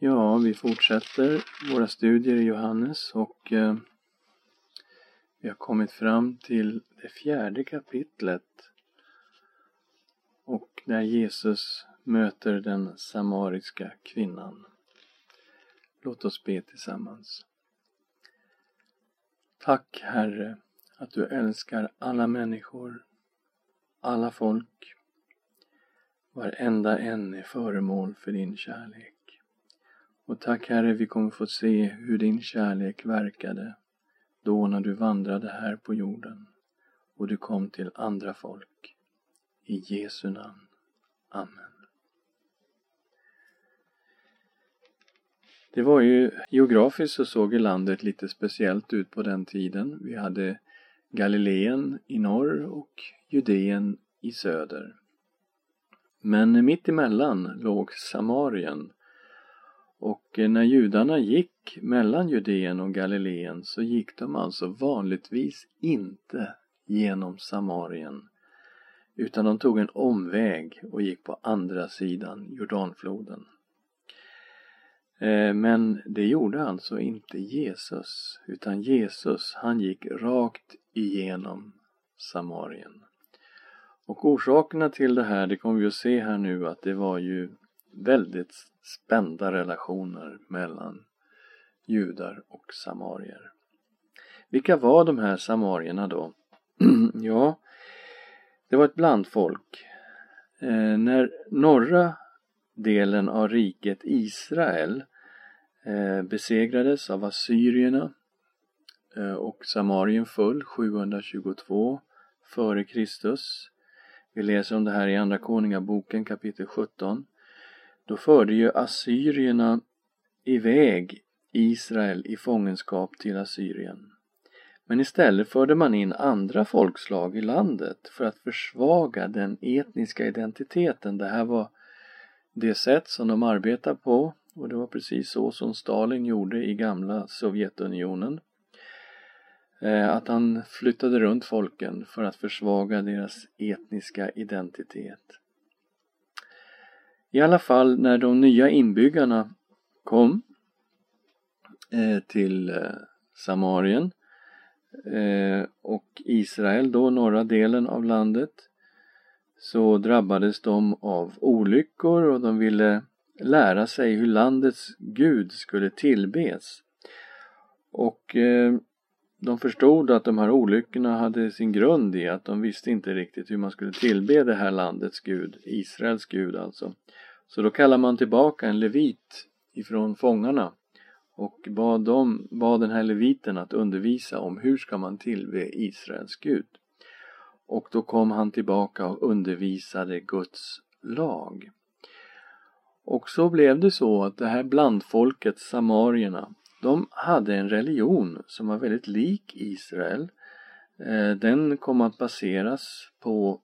Ja, vi fortsätter våra studier i Johannes och eh, vi har kommit fram till det fjärde kapitlet och där Jesus möter den samariska kvinnan. Låt oss be tillsammans. Tack Herre att du älskar alla människor, alla folk. Varenda en är föremål för din kärlek. Och tack Herre, vi kommer få se hur din kärlek verkade då när du vandrade här på jorden och du kom till andra folk. I Jesu namn. Amen. Det var ju geografiskt så såg ju landet lite speciellt ut på den tiden. Vi hade Galileen i norr och Judeen i söder. Men mitt emellan låg Samarien och eh, när judarna gick mellan Judeen och Galileen så gick de alltså vanligtvis inte genom Samarien utan de tog en omväg och gick på andra sidan Jordanfloden. Eh, men det gjorde alltså inte Jesus utan Jesus han gick rakt igenom Samarien. Och orsakerna till det här, det kommer vi att se här nu att det var ju väldigt spända relationer mellan judar och samarier. Vilka var de här samarierna då? ja, det var ett blandfolk. Eh, när norra delen av riket Israel eh, besegrades av assyrierna eh, och Samarien föll 722 före Kristus. Vi läser om det här i Andra Konungaboken kapitel 17 då förde ju assyrierna iväg Israel i fångenskap till Assyrien. Men istället förde man in andra folkslag i landet för att försvaga den etniska identiteten. Det här var det sätt som de arbetade på och det var precis så som Stalin gjorde i gamla Sovjetunionen. Eh, att han flyttade runt folken för att försvaga deras etniska identitet. I alla fall när de nya inbyggarna kom eh, till eh, Samarien eh, och Israel då, norra delen av landet, så drabbades de av olyckor och de ville lära sig hur landets Gud skulle tillbes. Och eh, de förstod att de här olyckorna hade sin grund i att de visste inte riktigt hur man skulle tillbe det här landets gud, Israels gud alltså. Så då kallade man tillbaka en levit ifrån fångarna och bad, dem, bad den här leviten att undervisa om hur ska man tillbe Israels gud. Och då kom han tillbaka och undervisade Guds lag. Och så blev det så att det här blandfolket, samarierna, de hade en religion som var väldigt lik Israel. Eh, den kom att baseras på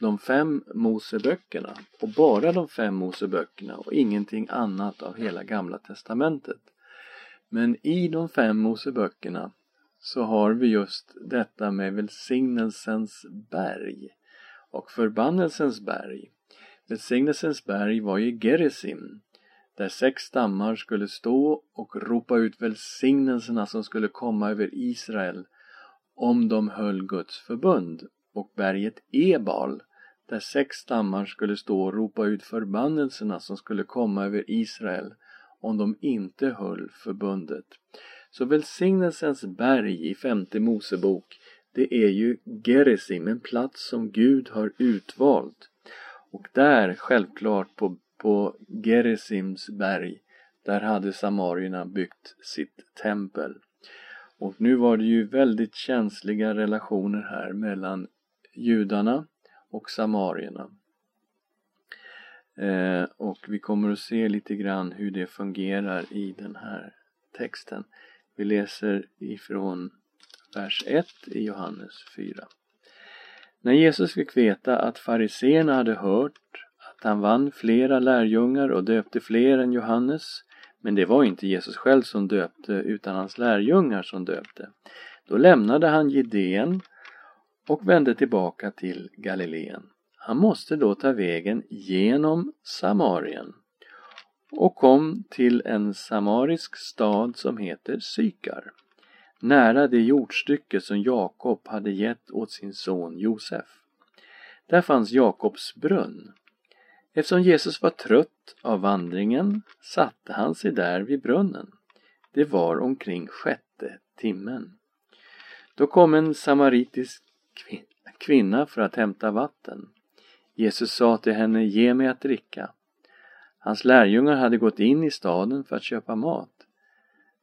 de fem Moseböckerna och bara de fem Moseböckerna och ingenting annat av hela Gamla Testamentet. Men i de fem Moseböckerna så har vi just detta med välsignelsens berg och förbannelsens berg. Välsignelsens berg var ju Gerizim där sex stammar skulle stå och ropa ut välsignelserna som skulle komma över Israel om de höll Guds förbund och berget Ebal där sex stammar skulle stå och ropa ut förbannelserna som skulle komma över Israel om de inte höll förbundet. Så välsignelsens berg i femte Mosebok det är ju Gerizim, en plats som Gud har utvalt. Och där, självklart på, på Gerizims berg, där hade samarierna byggt sitt tempel. Och nu var det ju väldigt känsliga relationer här mellan judarna och samarierna. Eh, och vi kommer att se lite grann hur det fungerar i den här texten. Vi läser ifrån vers 1 i Johannes 4. När Jesus fick veta att fariseerna hade hört att han vann flera lärjungar och döpte fler än Johannes, men det var inte Jesus själv som döpte utan hans lärjungar som döpte. Då lämnade han Judeen och vände tillbaka till Galileen. Han måste då ta vägen genom Samarien och kom till en samarisk stad som heter Sykar nära det jordstycke som Jakob hade gett åt sin son Josef. Där fanns Jakobs brunn. Eftersom Jesus var trött av vandringen satte han sig där vid brunnen. Det var omkring sjätte timmen. Då kom en samaritisk kvinna för att hämta vatten. Jesus sa till henne, ge mig att dricka. Hans lärjungar hade gått in i staden för att köpa mat.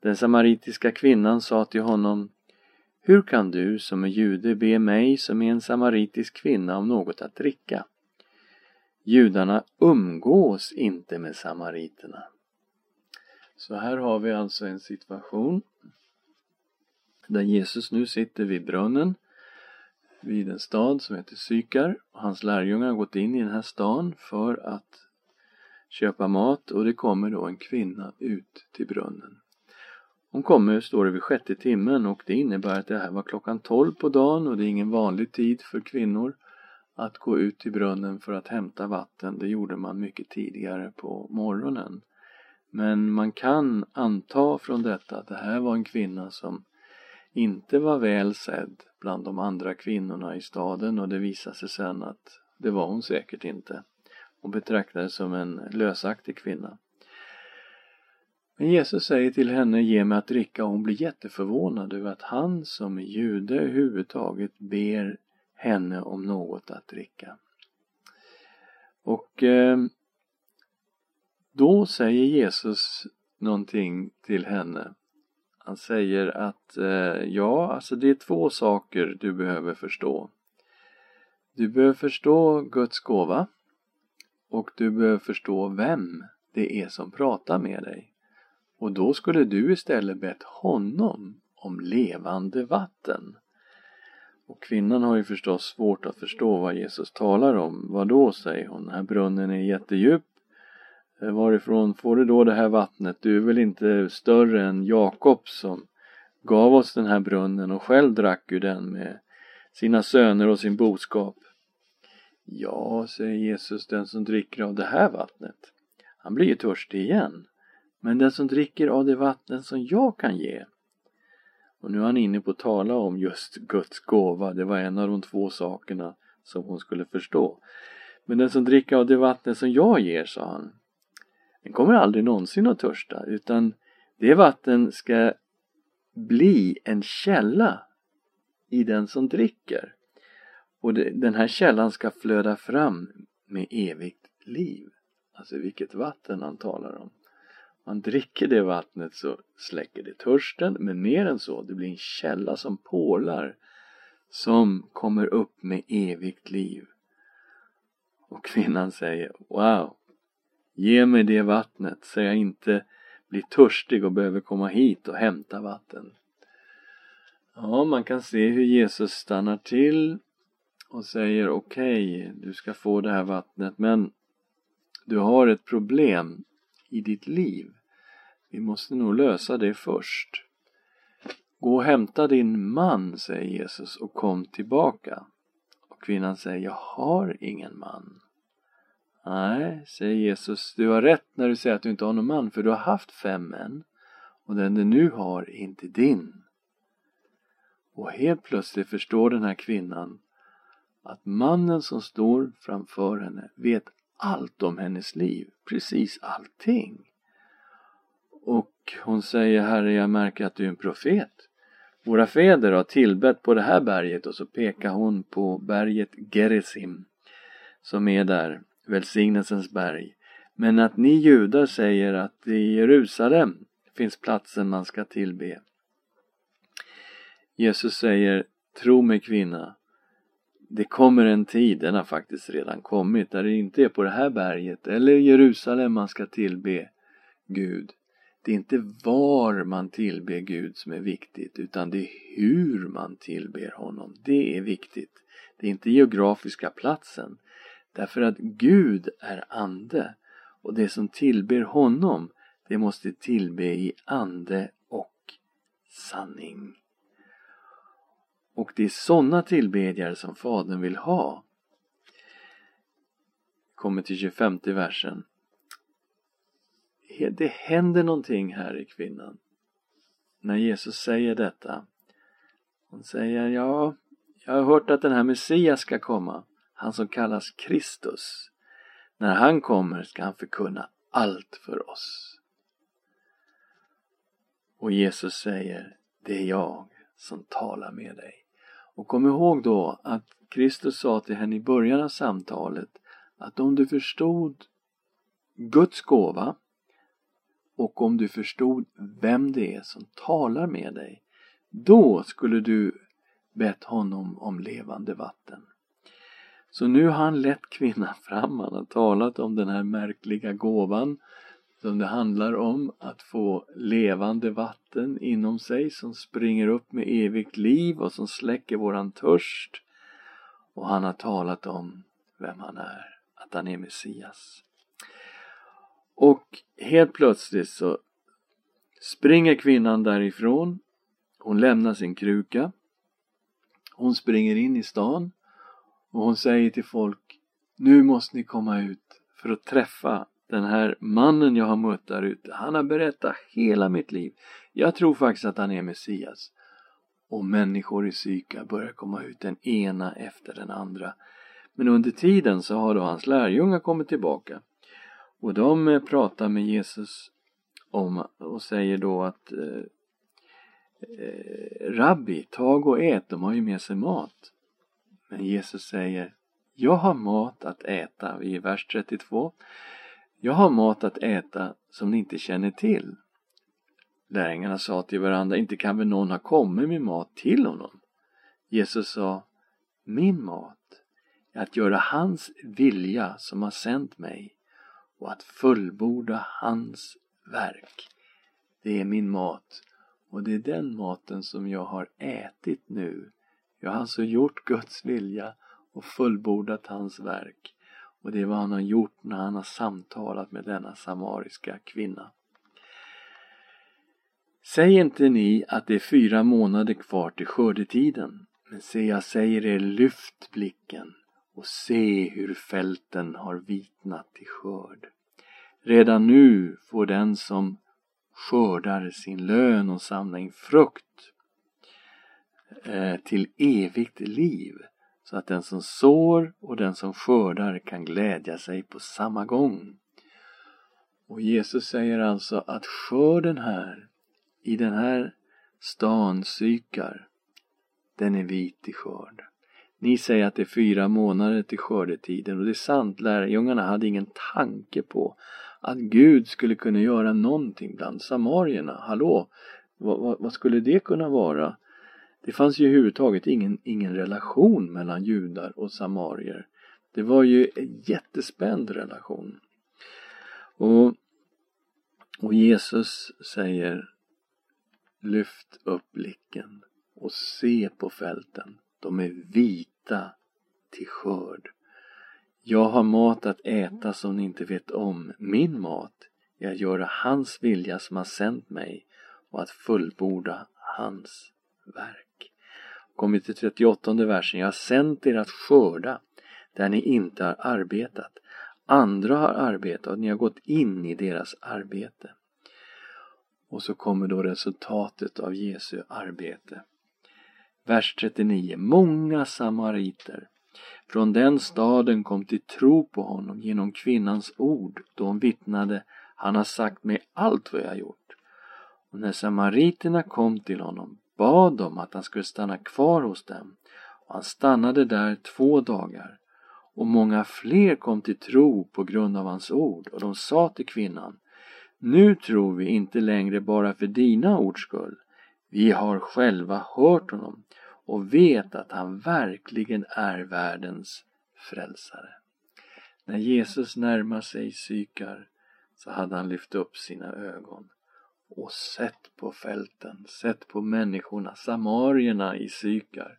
Den samaritiska kvinnan sa till honom Hur kan du som är jude be mig som är en samaritisk kvinna om något att dricka? Judarna umgås inte med samariterna. Så här har vi alltså en situation där Jesus nu sitter vid brunnen vid en stad som heter Sykar och hans lärjungar har gått in i den här stan för att köpa mat och det kommer då en kvinna ut till brunnen. Hon kommer, står det, vid sjätte timmen och det innebär att det här var klockan tolv på dagen och det är ingen vanlig tid för kvinnor att gå ut till brunnen för att hämta vatten. Det gjorde man mycket tidigare på morgonen. Men man kan anta från detta att det här var en kvinna som inte var väl sedd bland de andra kvinnorna i staden och det visade sig sen att det var hon säkert inte. Hon betraktades som en lösaktig kvinna. Men Jesus säger till henne, ge mig att dricka och hon blir jätteförvånad över att han som är jude överhuvudtaget ber henne om något att dricka. Och eh, då säger Jesus någonting till henne. Han säger att eh, ja, alltså det är två saker du behöver förstå. Du behöver förstå Guds gåva och du behöver förstå vem det är som pratar med dig. Och då skulle du istället bett honom om levande vatten. Och kvinnan har ju förstås svårt att förstå vad Jesus talar om. Vad då, säger hon, den här brunnen är jättedjup. Eh, varifrån får du då det här vattnet? Du är väl inte större än Jakob som gav oss den här brunnen och själv drack ur den med sina söner och sin boskap. Ja, säger Jesus, den som dricker av det här vattnet, han blir ju törstig igen. Men den som dricker av det vatten som jag kan ge och nu är han inne på att tala om just Guds gåva. Det var en av de två sakerna som hon skulle förstå. Men den som dricker av det vatten som jag ger, sa han, den kommer aldrig någonsin att törsta utan det vatten ska bli en källa i den som dricker. Och det, den här källan ska flöda fram med evigt liv. Alltså vilket vatten han talar om man dricker det vattnet så släcker det törsten, men mer än så, det blir en källa som pålar som kommer upp med evigt liv. Och kvinnan säger Wow! Ge mig det vattnet så jag inte blir törstig och behöver komma hit och hämta vatten. Ja, man kan se hur Jesus stannar till och säger okej, okay, du ska få det här vattnet men du har ett problem i ditt liv. Vi måste nog lösa det först. Gå och hämta din man, säger Jesus, och kom tillbaka. Och kvinnan säger, jag har ingen man. Nej, säger Jesus, du har rätt när du säger att du inte har någon man, för du har haft fem män och den du nu har är inte din. Och helt plötsligt förstår den här kvinnan att mannen som står framför henne vet allt om hennes liv, precis allting. Och hon säger Herre, jag märker att du är en profet. Våra fäder har tillbett på det här berget och så pekar hon på berget Gerizim som är där, välsignelsens berg. Men att ni judar säger att i Jerusalem finns platsen man ska tillbe. Jesus säger, tro mig kvinna, det kommer en tid, den har faktiskt redan kommit, där det inte är på det här berget eller Jerusalem man ska tillbe Gud. Det är inte var man tillber Gud som är viktigt utan det är hur man tillber honom. Det är viktigt. Det är inte geografiska platsen. Därför att Gud är ande och det som tillber honom det måste tillbe i ande och sanning. Och det är sådana tillbedjare som Fadern vill ha. Kommer till 25 versen det händer någonting här i kvinnan. När Jesus säger detta. Hon säger, ja, jag har hört att den här Messias ska komma. Han som kallas Kristus. När han kommer ska han förkunna allt för oss. Och Jesus säger, det är jag som talar med dig. Och kom ihåg då att Kristus sa till henne i början av samtalet att om du förstod Guds gåva och om du förstod vem det är som talar med dig då skulle du bett honom om levande vatten. Så nu har han lett kvinnan fram, han har talat om den här märkliga gåvan som det handlar om att få levande vatten inom sig som springer upp med evigt liv och som släcker våran törst. Och han har talat om vem han är, att han är Messias. Och helt plötsligt så springer kvinnan därifrån. Hon lämnar sin kruka. Hon springer in i stan och hon säger till folk Nu måste ni komma ut för att träffa den här mannen jag har mött där ute. Han har berättat hela mitt liv. Jag tror faktiskt att han är Messias. Och människor i Syka börjar komma ut den ena efter den andra. Men under tiden så har då hans lärjungar kommit tillbaka. Och de eh, pratar med Jesus om och säger då att eh, eh, Rabbi, tag och ät, de har ju med sig mat. Men Jesus säger Jag har mat att äta, i vers 32. Jag har mat att äta som ni inte känner till. Lärjungarna sa till varandra, inte kan väl någon ha kommit med mat till honom? Jesus sa, min mat är att göra hans vilja som har sänt mig och att fullborda hans verk. Det är min mat och det är den maten som jag har ätit nu. Jag har alltså gjort Guds vilja och fullbordat hans verk. Och det är vad han har gjort när han har samtalat med denna samariska kvinna. Säg inte ni att det är fyra månader kvar till skördetiden. Men se, jag säger er, lyft blicken och se hur fälten har vitnat till skörd. Redan nu får den som skördar sin lön och samlar in frukt eh, till evigt liv så att den som sår och den som skördar kan glädja sig på samma gång. Och Jesus säger alltså att skörden här, i den här stan Sykar, den är vit i skörd. Ni säger att det är fyra månader till skördetiden och det är sant, lärjungarna hade ingen tanke på att Gud skulle kunna göra någonting bland samarierna. Hallå, vad, vad, vad skulle det kunna vara? Det fanns ju överhuvudtaget ingen, ingen relation mellan judar och samarier. Det var ju en jättespänd relation. Och, och Jesus säger Lyft upp blicken och se på fälten. De är vita till skörd. Jag har mat att äta som ni inte vet om. Min mat är att göra hans vilja som har sänt mig och att fullborda hans verk kommer till 38 versen. Jag har sänt er att skörda där ni inte har arbetat. Andra har arbetat och ni har gått in i deras arbete. Och så kommer då resultatet av Jesu arbete. Vers 39. Många samariter från den staden kom till tro på honom genom kvinnans ord då hon vittnade Han har sagt mig allt vad jag har gjort. Och när samariterna kom till honom bad de att han skulle stanna kvar hos dem och han stannade där två dagar och många fler kom till tro på grund av hans ord och de sa till kvinnan Nu tror vi inte längre bara för dina ords skull. Vi har själva hört honom och vet att han verkligen är världens frälsare. När Jesus närmar sig Sykar så hade han lyft upp sina ögon och sett på fälten, sett på människorna, samarierna i Sykar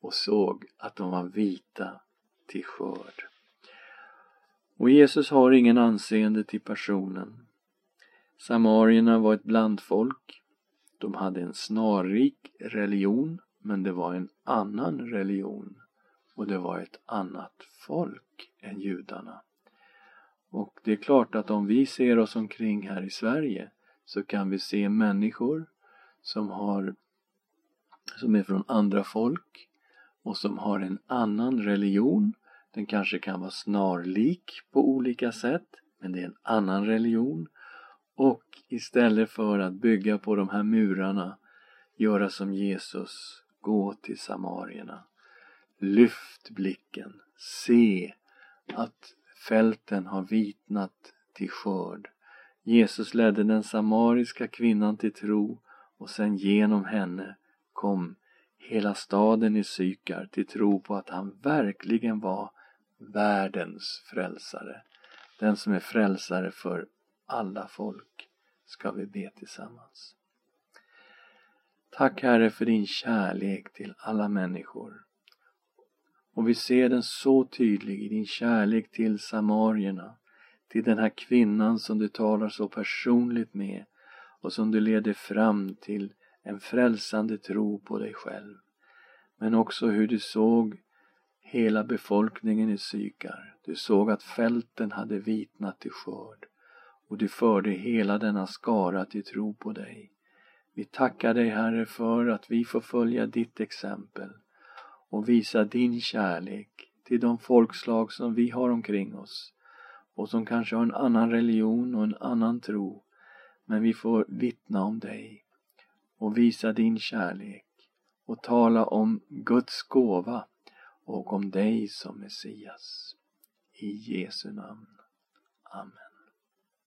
och såg att de var vita till skörd. Och Jesus har ingen anseende till personen. Samarierna var ett blandfolk. De hade en snarrik religion, men det var en annan religion och det var ett annat folk än judarna. Och det är klart att om vi ser oss omkring här i Sverige så kan vi se människor som har som är från andra folk och som har en annan religion. Den kanske kan vara snarlik på olika sätt men det är en annan religion. Och istället för att bygga på de här murarna göra som Jesus, gå till samarierna. Lyft blicken, se att fälten har vitnat till skörd. Jesus ledde den samariska kvinnan till tro och sen genom henne kom hela staden i Sykar till tro på att han verkligen var världens frälsare. Den som är frälsare för alla folk ska vi be tillsammans. Tack Herre för din kärlek till alla människor. Och vi ser den så tydlig i din kärlek till samarierna, till den här kvinnan som du talar så personligt med och som du leder fram till en frälsande tro på dig själv. Men också hur du såg hela befolkningen i Sykar. Du såg att fälten hade vitnat till skörd och du förde hela denna skara till tro på dig. Vi tackar dig Herre för att vi får följa ditt exempel och visa din kärlek till de folkslag som vi har omkring oss och som kanske har en annan religion och en annan tro. Men vi får vittna om dig och visa din kärlek och tala om Guds gåva och om dig som Messias. I Jesu namn. Amen.